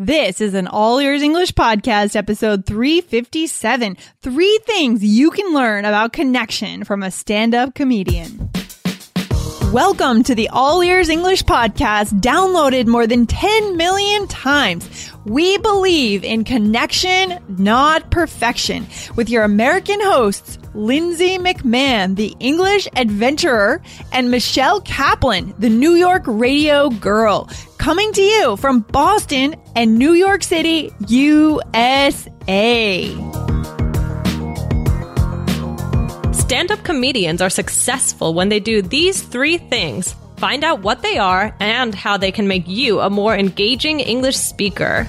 This is an All Ears English Podcast, episode 357. Three things you can learn about connection from a stand up comedian. Welcome to the All Ears English Podcast, downloaded more than 10 million times. We believe in connection, not perfection, with your American hosts, Lindsay McMahon, the English adventurer, and Michelle Kaplan, the New York radio girl, coming to you from Boston and New York City, USA. Stand up comedians are successful when they do these three things find out what they are and how they can make you a more engaging English speaker.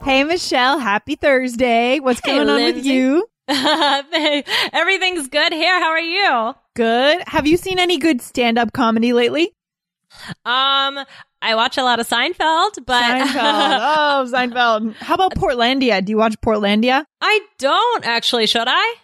Hey, Michelle, happy Thursday. What's Hey, going on with you? Everything's good here. How are you? Good. Have you seen any good stand up comedy lately? Um, I watch a lot of Seinfeld, but Seinfeld. Oh, Seinfeld. How about Portlandia? Do you watch Portlandia? I don't actually. Should I?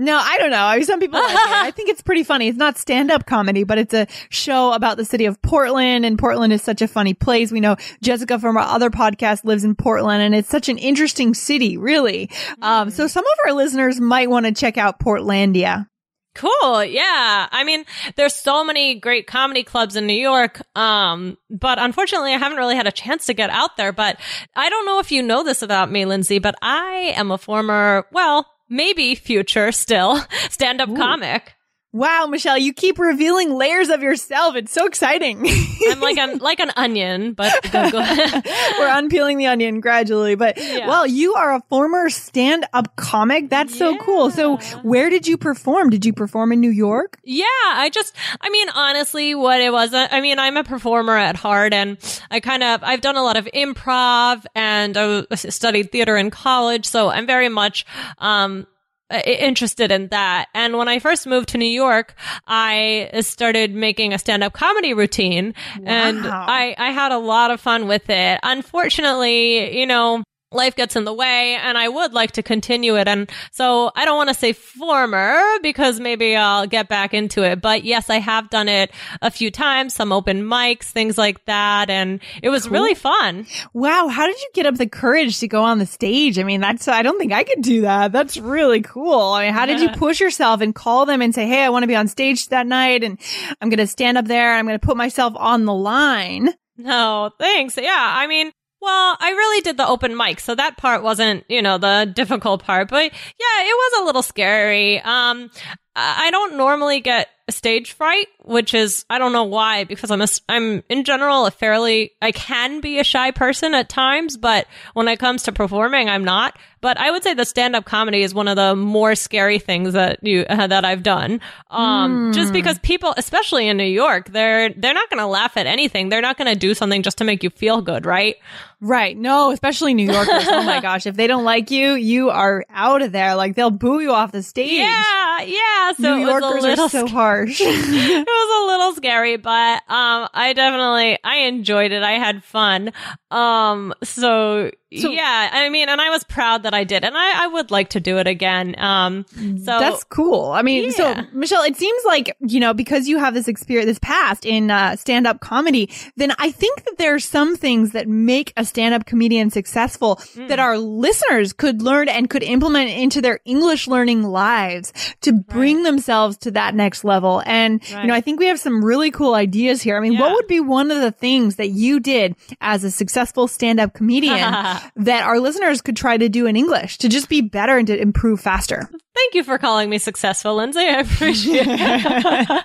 No, I don't know. I some people like. I think it's pretty funny. It's not stand-up comedy, but it's a show about the city of Portland, and Portland is such a funny place. We know Jessica from our other podcast lives in Portland, and it's such an interesting city, really. Um, so some of our listeners might want to check out Portlandia. Cool. Yeah. I mean, there's so many great comedy clubs in New York. Um, but unfortunately, I haven't really had a chance to get out there. But I don't know if you know this about me, Lindsay, but I am a former, well, maybe future still stand up comic. Wow, Michelle, you keep revealing layers of yourself. It's so exciting. I'm like an, like an onion, but go, go. We're unpeeling the onion gradually, but Yeah. well, you are a former stand-up comic. That's so cool. So where did you perform? Did you perform in New York? Yeah, I just, I mean, honestly, what it was, I mean, I'm a performer at heart and I kind of, I've done a lot of improv and I studied theater in college. So I'm very much, um, Uh, interested in that. And when I first moved to New York, I started making a stand-up comedy routine and I, I had a lot of fun with it. Unfortunately, you know, life gets in the way and I would like to continue it. And so I don't want to say former because maybe I'll get back into it. But yes, I have done it a few times, some open mics, things like that. And it was really fun. Wow, how did you get up the courage to go on the stage? I mean, that's I don't think I could do that. That's really cool. I mean, how did you push yourself and call them and say, "Hey, I want to be on stage that night and I'm going to stand up there and I'm going to put myself on the line." No, thanks. Yeah. I mean, well, I really did the open mic, so that part wasn't, you know, the difficult part, but yeah, it was a little scary. Um, I don't normally get stage fright, which is, I don't know why, because I'm a, I'm in general a fairly, I can be a shy person at times, but when it comes to performing, I'm not. But I would say the stand-up comedy is one of the more scary things that you, uh, that I've done. Um, just because people, especially in New York, they're, they're not going to laugh at anything. They're not going to do something just to make you feel good, right? Right. No, especially New Yorkers. oh my gosh, if they don't like you, you are out of there. Like they'll boo you off the stage. Yeah, yeah. So New it was Yorkers a little are so sc- harsh. it was a little scary, but um, I definitely I enjoyed it. I had fun. Um, so, So- yeah, I mean, and I was proud that I did, and I, I would like to do it again. Um, so That's cool. I mean, so Michelle, it seems like, you know, because you have this experience, this past in uh, stand up comedy, then I think that there are some things that make a stand up comedian successful Mm. that our listeners could learn and could implement into their English learning lives to bring themselves to that next level. And, you know, I think we have some really cool ideas here. I mean, what would be one of the things that you did as a successful stand up that our listeners could try to do in English to just be better and to improve faster? Thank you for calling me successful, Lindsay. I appreciate it. I,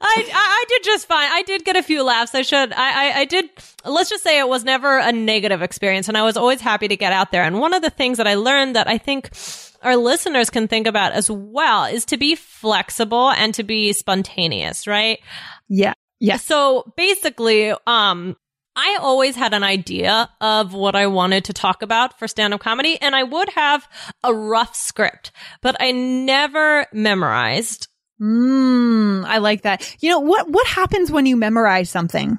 I I did just fine. I did get a few laughs. I should. I, I I did. Let's just say it was never a negative experience, and I was always happy to get out there. And one of the things that I learned that I think our listeners can think about as well is to be flexible and to be spontaneous. Right? Yeah. Yeah. So basically, um, I always had an idea of what I wanted to talk about for stand up comedy, and I would have a rough script, but I never memorized. Mm, I like that. You know, what, what happens when you memorize something?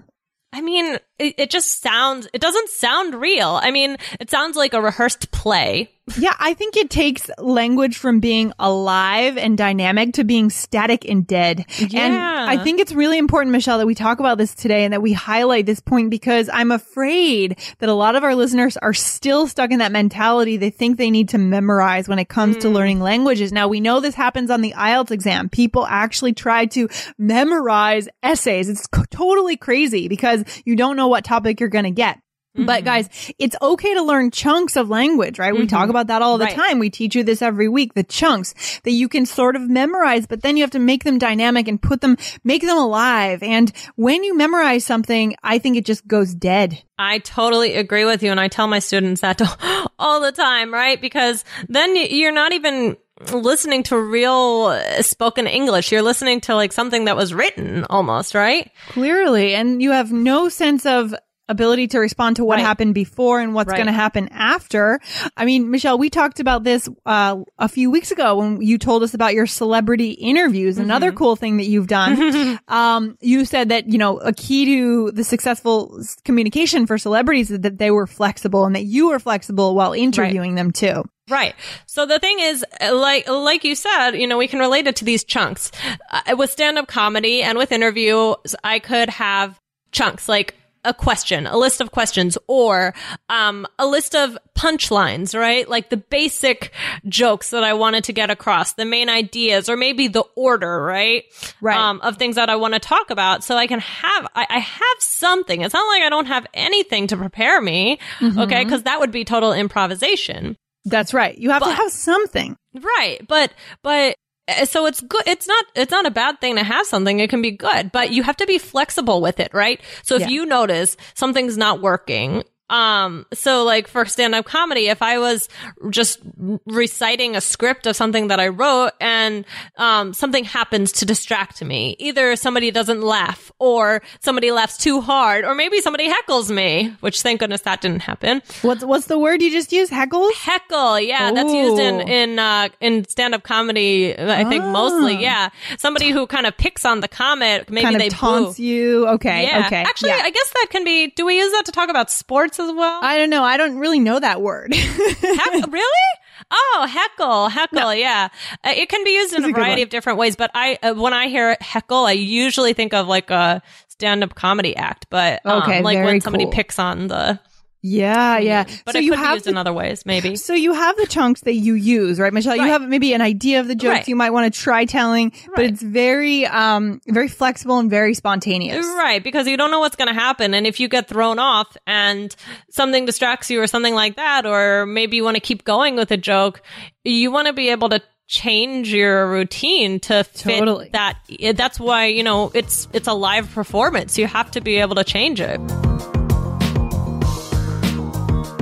I mean, it, it just sounds, it doesn't sound real. I mean, it sounds like a rehearsed play. Yeah, I think it takes language from being alive and dynamic to being static and dead. And I think it's really important, Michelle, that we talk about this today and that we highlight this point because I'm afraid that a lot of our listeners are still stuck in that mentality. They think they need to memorize when it comes to hmm. learning languages. Now we know this happens on the IELTS exam. People actually try to memorize essays. It's c- totally crazy because you don't know what topic you're going to get. Mm-hmm. But guys, it's okay to learn chunks of language, right? We talk about that all the Right. time. We teach you this every week, the chunks that you can sort of memorize, but then you have to make them dynamic and put them, make them alive. And when you memorize something, I think it just goes dead. I totally agree with you. And I tell my students that all the time, right? Because then you're not even listening to real uh, spoken English. You're listening to like something that was written almost, right? Clearly. And you have no sense of ability to respond to what Right. happened before and what's Right. going to happen after. I mean, Michelle, we talked about this uh, a few weeks ago when you told us about your celebrity interviews. Another Mm-hmm. cool thing that you've done. um, you said that, you know, a key to the successful communication for celebrities is that they were flexible and that you were flexible while interviewing them too. Right. So the thing is, uh, like like you said, you know, we can relate it to these chunks. Uh, with stand up comedy and with interviews, I could have chunks like a question, a list of questions, or um, a list of punchlines, right? Like the basic jokes that I wanted to get across, the main ideas, or maybe the order, right? Right. Um, of things that I want to talk about. So I can have, I, I have something. It's not like I don't have anything to prepare me, okay? Because that would be total improvisation. That's right. You have to have something. Right. But, but, Uh, so it's good. It's not, it's not a bad thing to have something. It can be good, but you have to be flexible with it, right? So if Yeah. you notice something's not working, um, so like for stand up comedy, if I was just reciting a script of something that I wrote and, um, something happens to distract me, either somebody doesn't laugh or somebody laughs too hard or maybe somebody heckles me, which thank goodness that didn't happen. What's, what's the word you just used? Heckles? Heckle, yeah, that's used in in uh, in stand up comedy. I think mostly, Ah. yeah. Somebody who kind of picks on the comic, maybe kind they of taunts boo. you. Okay. Yeah, Okay. actually, Yeah. I guess that can be. Do we use that to talk about sports as well? I don't know. I don't really know that word. Heck- really? Oh, heckle, heckle, yeah. Uh, it can be used in It's a a variety one. of different ways, but I uh, when I hear heckle, I usually think of like a stand-up comedy act, but um, Okay, like when somebody cool. picks on the yeah, yeah. But so it you could be have used the, in other ways, maybe. so you have the chunks that you use, right, Michelle? You have maybe an idea of the jokes Right. you might want to try telling, but it's very, um, very flexible and very spontaneous. Right, because you don't know what's going to happen. And if you get thrown off and something distracts you or something like that, or maybe you want to keep going with a joke, you want to be able to change your routine to fit Totally. that. That's why, you know, it's, it's a live performance. You have to be able to change it.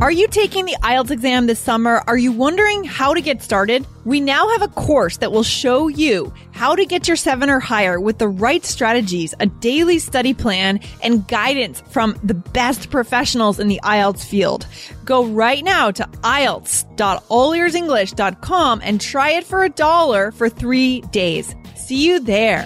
Are you taking the IELTS exam this summer? Are you wondering how to get started? We now have a course that will show you how to get your seven or higher with the right strategies, a daily study plan, and guidance from the best professionals in the IELTS field. Go right now to IELTS.allearsenglish.com and try it for a dollar for three days. See you there.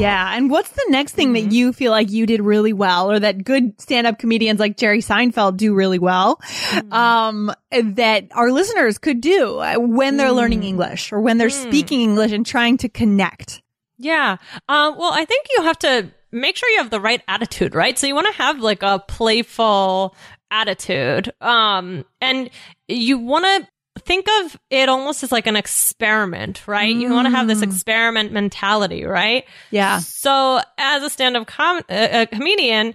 Yeah. And what's the next thing that you feel like you did really well or that good stand up comedians like Jerry Seinfeld do really well? Um, that our listeners could do uh, when they're learning English or when they're speaking English and trying to connect. Yeah. Uh, well, I think you have to make sure you have the right attitude, right? So you want to have like a playful attitude. Um, and you want to think of it almost as like an experiment, right? You want to have this experiment mentality, right? Yeah. So as a stand-up com- uh, a comedian,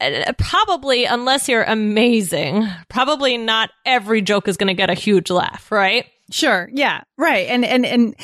uh, probably unless you're amazing, probably not every joke is going to get a huge laugh, right? Sure. Yeah. Right. And, and, and,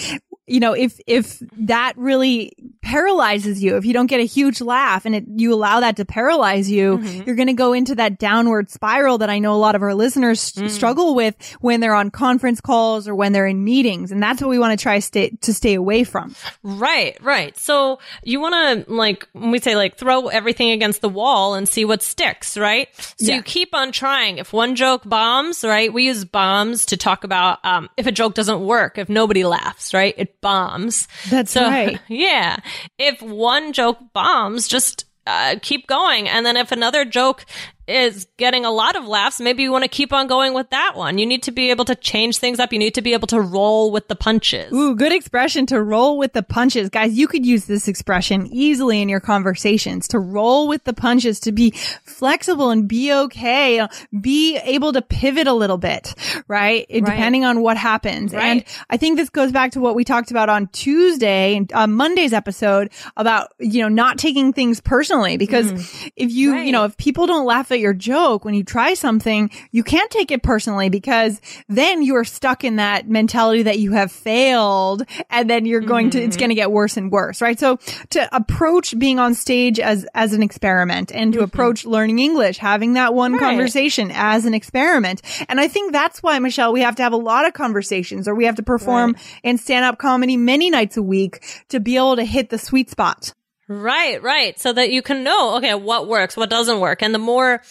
you know, if, if that really paralyzes you, if you don't get a huge laugh and it, you allow that to paralyze you, you're going to go into that downward spiral that I know a lot of our listeners s- struggle with when they're on conference calls or when they're in meetings. And that's what we want to try stay, to stay away from. Right, right. So you want to like when we say like throw everything against the wall and see what sticks, right? So Yeah. you keep on trying. If one joke bombs, right? We use bombs to talk about um, if a joke doesn't work, if nobody laughs, right? It bombs. That's so, right. Yeah. If one joke bombs, just uh, keep going. And then if another joke is getting a lot of laughs, maybe you want to keep on going with that one. You need to be able to change things up. You need to be able to roll with the punches. Ooh, good expression to roll with the punches. Guys, you could use this expression easily in your conversations to roll with the punches, to be flexible and be okay, uh, be able to pivot a little bit, right? It- Depending on what happens. Right. And I think this goes back to what we talked about on Tuesday and uh, Monday's episode about, you know, not taking things personally because if you, you know, if people don't laugh at your joke when you try something, you can't take it personally because then you are stuck in that mentality that you have failed and then you're going to, it's mm-hmm. going to get worse and worse, right? So to approach being on stage as, as an experiment and to mm-hmm. approach learning English, having that one Right. conversation as an experiment. And I think that's why, Michelle, we have to have a lot of conversations or we have to perform in stand up comedy many nights a week to be able to hit the sweet spot. Right, right. So that you can know, okay, what works, what doesn't work. And the more,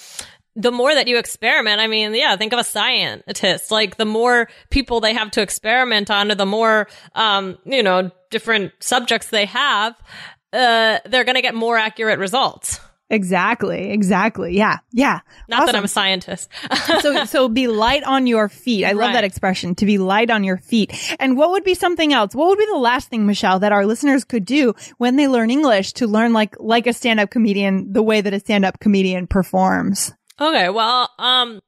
the more that you experiment, I mean, yeah, think of a scientist. Like the more people they have to experiment on, or the more, um, you know, different subjects they have, uh, they're going to get more accurate results. Exactly. Exactly. Yeah. Yeah. Not that I'm a scientist. so so be light on your feet. I love Right. that expression to be light on your feet. And what would be something else? What would be the last thing, Michelle, that our listeners could do when they learn English to learn like like a stand-up comedian, the way that a stand-up comedian performs? Okay, well, um,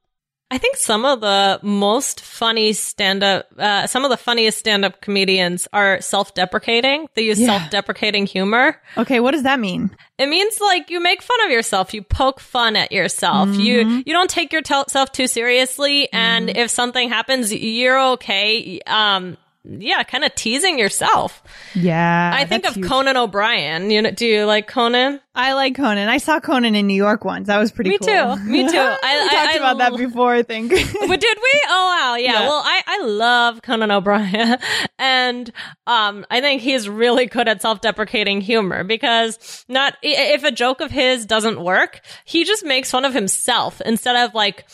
I think some of the most funny stand up, uh, some of the funniest stand up comedians are self deprecating. They use Yeah. self deprecating humor. Okay, what does that mean? It means like you make fun of yourself, you poke fun at yourself. You you don't take yourself too seriously and if something happens, you're okay. Um yeah, kind of teasing yourself. Yeah. I think of huge. Conan O'Brien. You know, do you like Conan? I like Conan. I saw Conan in New York once. That was pretty cool. Me cool. too. Me too. we I- I- talked I about that before, I think. But did we? Oh wow, yeah. Yeah. Well, I I love Conan O'Brien, and um, I think he's really good at self-deprecating humor because not if a joke of his doesn't work, he just makes fun of himself instead of like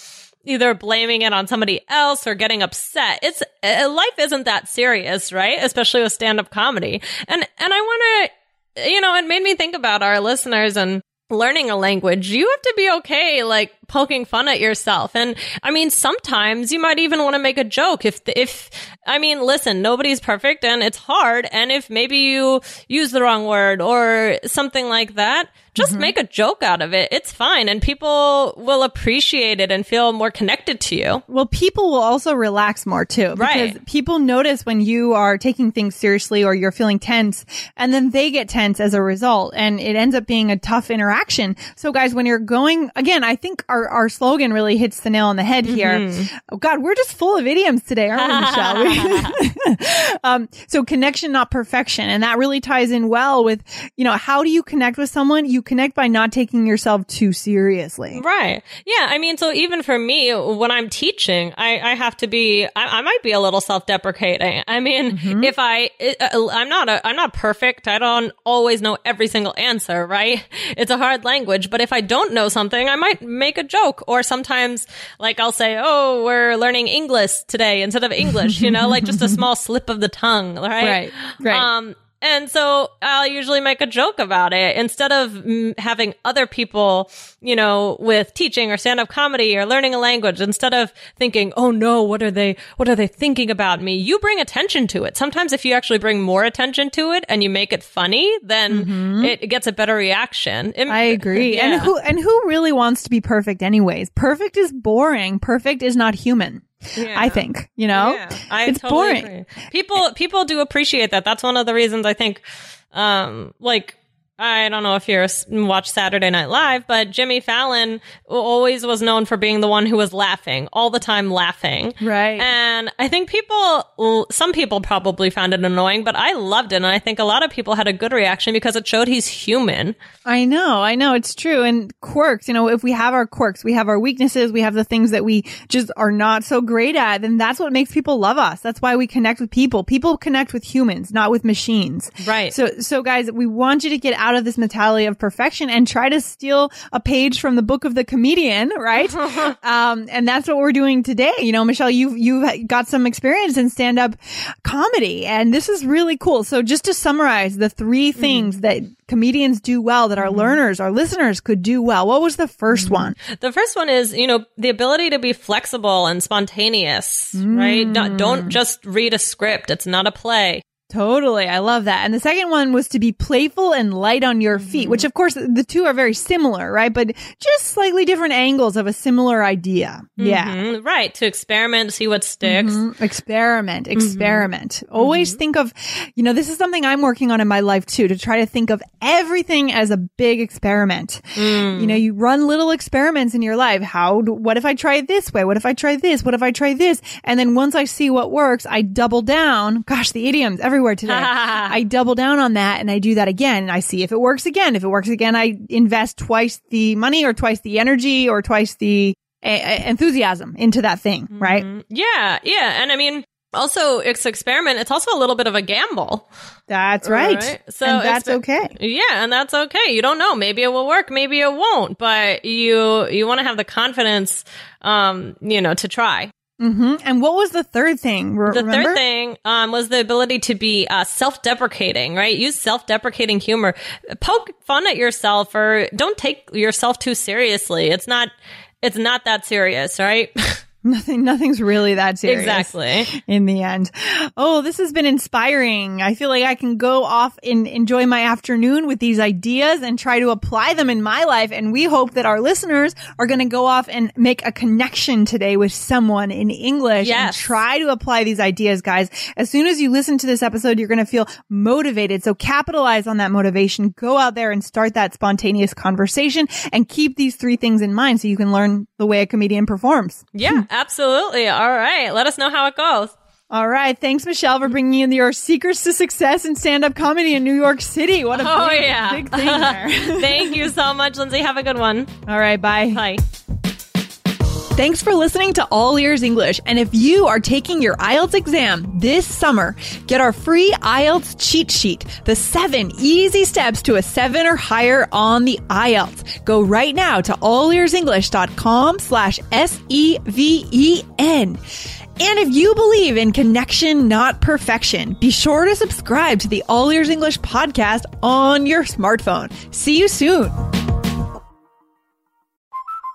either blaming it on somebody else or getting upset. It's uh, life isn't that serious, right? Especially with stand-up comedy, and and I want to, you know, it made me think about our listeners and learning a language, you have to be okay, like poking fun at yourself. And I mean, sometimes you might even want to make a joke. If, if, I mean, listen, nobody's perfect and it's hard. And if maybe you use the wrong word or something like that, just mm-hmm. make a joke out of it. It's fine. And people will appreciate it and feel more connected to you. Well, people will also relax more too. Because Right. people notice when you are taking things seriously or you're feeling tense and then they get tense as a result and it ends up being a tough interaction. So guys, when you're going, again, I think our, our slogan really hits the nail on the head here. Mm-hmm. Oh God, we're just full of idioms today, aren't we, Michelle? um, so connection, not perfection. And that really ties in well with, you know, how do you connect with someone? You connect by not taking yourself too seriously. Right. Yeah. I mean, so even for me, when I'm teaching, I, I have to be, I, I might be a little self-deprecating. I mean, Mm-hmm. if I, uh, I'm not a, I'm not perfect. I don't always know every single answer, right? It's a hard language, but if I don't know something, I might make a joke or sometimes like I'll say, Oh, we're learning English today instead of English, you know, like just a small slip of the tongue, right? Right, right. Um, and so I'll usually make a joke about it instead of mm, having other people, you know, with teaching or stand up comedy or learning a language, instead of thinking, oh no, what are they, what are they thinking about me? You bring attention to it. Sometimes if you actually bring more attention to it and you make it funny, then it, it gets a better reaction. It- Mm-hmm. I agree. And who and who really wants to be perfect anyways? Perfect is boring. Perfect is not human. Yeah. I think, you know, Yeah, I it's totally boring. agree. People people do appreciate that. That's one of the reasons I think, um, like I don't know if you watch Saturday Night Live, but Jimmy Fallon always was known for being the one who was laughing all the time, laughing. Right. And I think people, some people probably found it annoying, but I loved it, and I think a lot of people had a good reaction because it showed he's human. I know, I know, it's true. And quirks, you know, if we have our quirks, we have our weaknesses, we have the things that we just are not so great at, then that's what makes people love us. That's why we connect with people. People connect with humans, not with machines. Right. So, so guys, we want you to get out of this mentality of perfection and try to steal a page from the book of the comedian, right? um, and that's what we're doing today. You know, Michelle, you've, you've got some experience in stand up comedy and this is really cool. So just to summarize the three mm-hmm. things that comedians do well that our mm-hmm. learners, our listeners could do well. What was the 1st mm-hmm. one? The first one is, you know, the ability to be flexible and spontaneous, right? Don't, don't just read a script. It's not a play. Totally. I love that. And the second one was to be playful and light on your feet, which of course the two are very similar, right? But just slightly different angles of a similar idea. Yeah. Mhm, right. To experiment, see what sticks. Mhm. Experiment, experiment. Always think of, you know, this is something I'm working on in my life too, to try to think of everything as a big experiment. You know, you run little experiments in your life. How, do, what if I try it this way? What if I try this? What if I try this? And then once I see what works, I double down. Gosh, the idioms everywhere today. I double down on that and I do that again and I see if it works again. If it works again, I invest twice the money or twice the energy or twice the a- enthusiasm into that thing, right? Yeah. Yeah. And I mean, also it's experiment. It's also a little bit of a gamble. That's right. Right. So and that's okay. Yeah, and that's okay. You don't know. Maybe it will work. Maybe it won't. But you you want to have the confidence, um, you know, to try. Hmm And what was the third thing? Re- The remember? third thing um, was the ability to be uh, self-deprecating, right? Use self-deprecating humor. Poke fun at yourself, or don't take yourself too seriously. It's not. It's not that serious, right? Nothing, nothing's really that serious. exactly. In the end. Oh, this has been inspiring. I feel like I can go off and enjoy my afternoon with these ideas and try to apply them in my life. And we hope that our listeners are going to go off and make a connection today with someone in English and try to apply these ideas, guys. As soon as you listen to this episode, you're going to feel motivated. So capitalize on that motivation. Go out there and start that spontaneous conversation and keep these three things in mind so you can learn the way a comedian performs. Yeah, absolutely. All right. Let us know how it goes. All right. Thanks, Michelle, for bringing in your secrets to success in stand up comedy in New York City. What a Oh, big, yeah. big thing there. Thank you so much, Lindsay. Have a good one. All right. Bye. Bye. Thanks for listening to All Ears English. And if you are taking your IELTS exam this summer, get our free IELTS cheat sheet, the seven easy steps to a seven or higher on the IELTS. Go right now to allearsenglish.com slash S-E-V-E-N. And if you believe in connection, not perfection, be sure to subscribe to the All Ears English podcast on your smartphone. See you soon.